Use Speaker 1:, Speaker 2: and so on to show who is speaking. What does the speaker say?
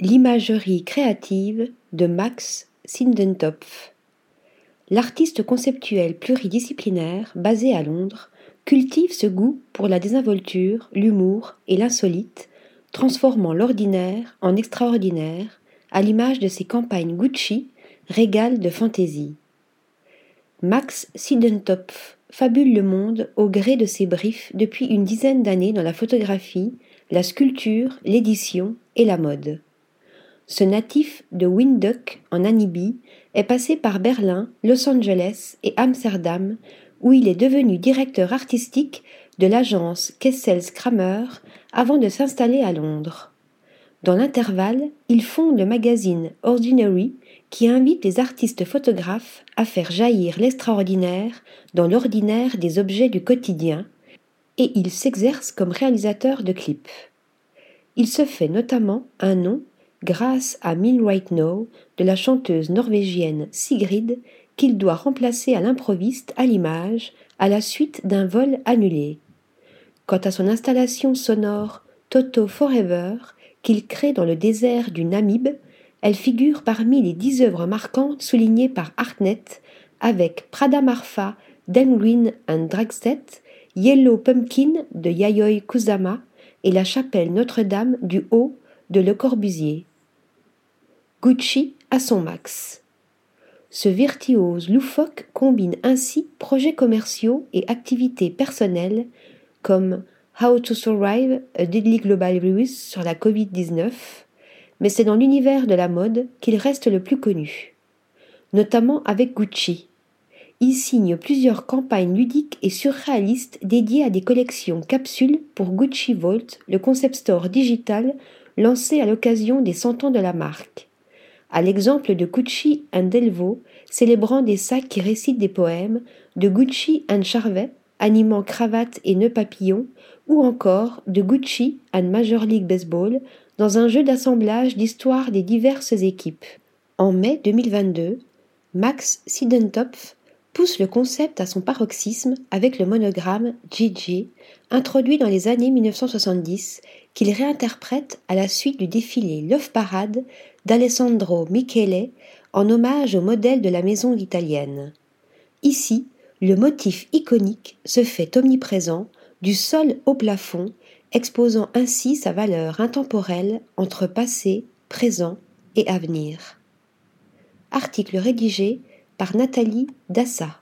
Speaker 1: L'imagerie créative de Max Sindentopf. L'artiste conceptuel pluridisciplinaire, basé à Londres, cultive ce goût pour la désinvolture, l'humour et l'insolite, transformant l'ordinaire en extraordinaire, à l'image de ses campagnes Gucci, régales de fantaisie. Max Sidentopf fabule le monde au gré de ses briefs depuis une dizaine d'années dans la photographie, la sculpture, l'édition et la mode. Ce natif de Windhoek en Namibie est passé par Berlin, Los Angeles et Amsterdam où il est devenu directeur artistique de l'agence Kessels Kramer avant de s'installer à Londres. Dans l'intervalle, il fonde le magazine Ordinary qui invite les artistes photographes à faire jaillir l'extraordinaire dans l'ordinaire des objets du quotidien et il s'exerce comme réalisateur de clips. Il se fait notamment un nom grâce à Min Right Now de la chanteuse norvégienne Sigrid qu'il doit remplacer à l'improviste à l'image à la suite d'un vol annulé. Quant à son installation sonore Toto Forever qu'il crée dans le désert du Namib, elle figure parmi les dix œuvres marquantes soulignées par Artnet avec Prada Marfa d'Engreen and Dragstedt, Yellow Pumpkin de Yayoi Kusama et la chapelle Notre-Dame du Haut de Le Corbusier. Gucci à son max. Ce virtuose loufoque combine ainsi projets commerciaux et activités personnelles comme How to Survive a Deadly Global Virus sur la Covid-19, mais c'est dans l'univers de la mode qu'il reste le plus connu, notamment avec Gucci. Il signe plusieurs campagnes ludiques et surréalistes dédiées à des collections capsules pour Gucci Vault, le concept store digital lancé à l'occasion des 100 ans de la marque à l'exemple de Gucci and Delvaux, célébrant des sacs qui récitent des poèmes, de Gucci and Charvet, animant cravate et nœuds papillons, ou encore de Gucci and Major League Baseball, dans un jeu d'assemblage d'histoires des diverses équipes. En mai 2022, Max Sidentopf pousse le concept à son paroxysme avec le monogramme Gigi, introduit dans les années 1970, qu'il réinterprète à la suite du défilé Love Parade d'Alessandro Michele en hommage au modèle de la maison italienne. Ici, le motif iconique se fait omniprésent du sol au plafond, exposant ainsi sa valeur intemporelle entre passé, présent et avenir. Article rédigé par Nathalie Dassa.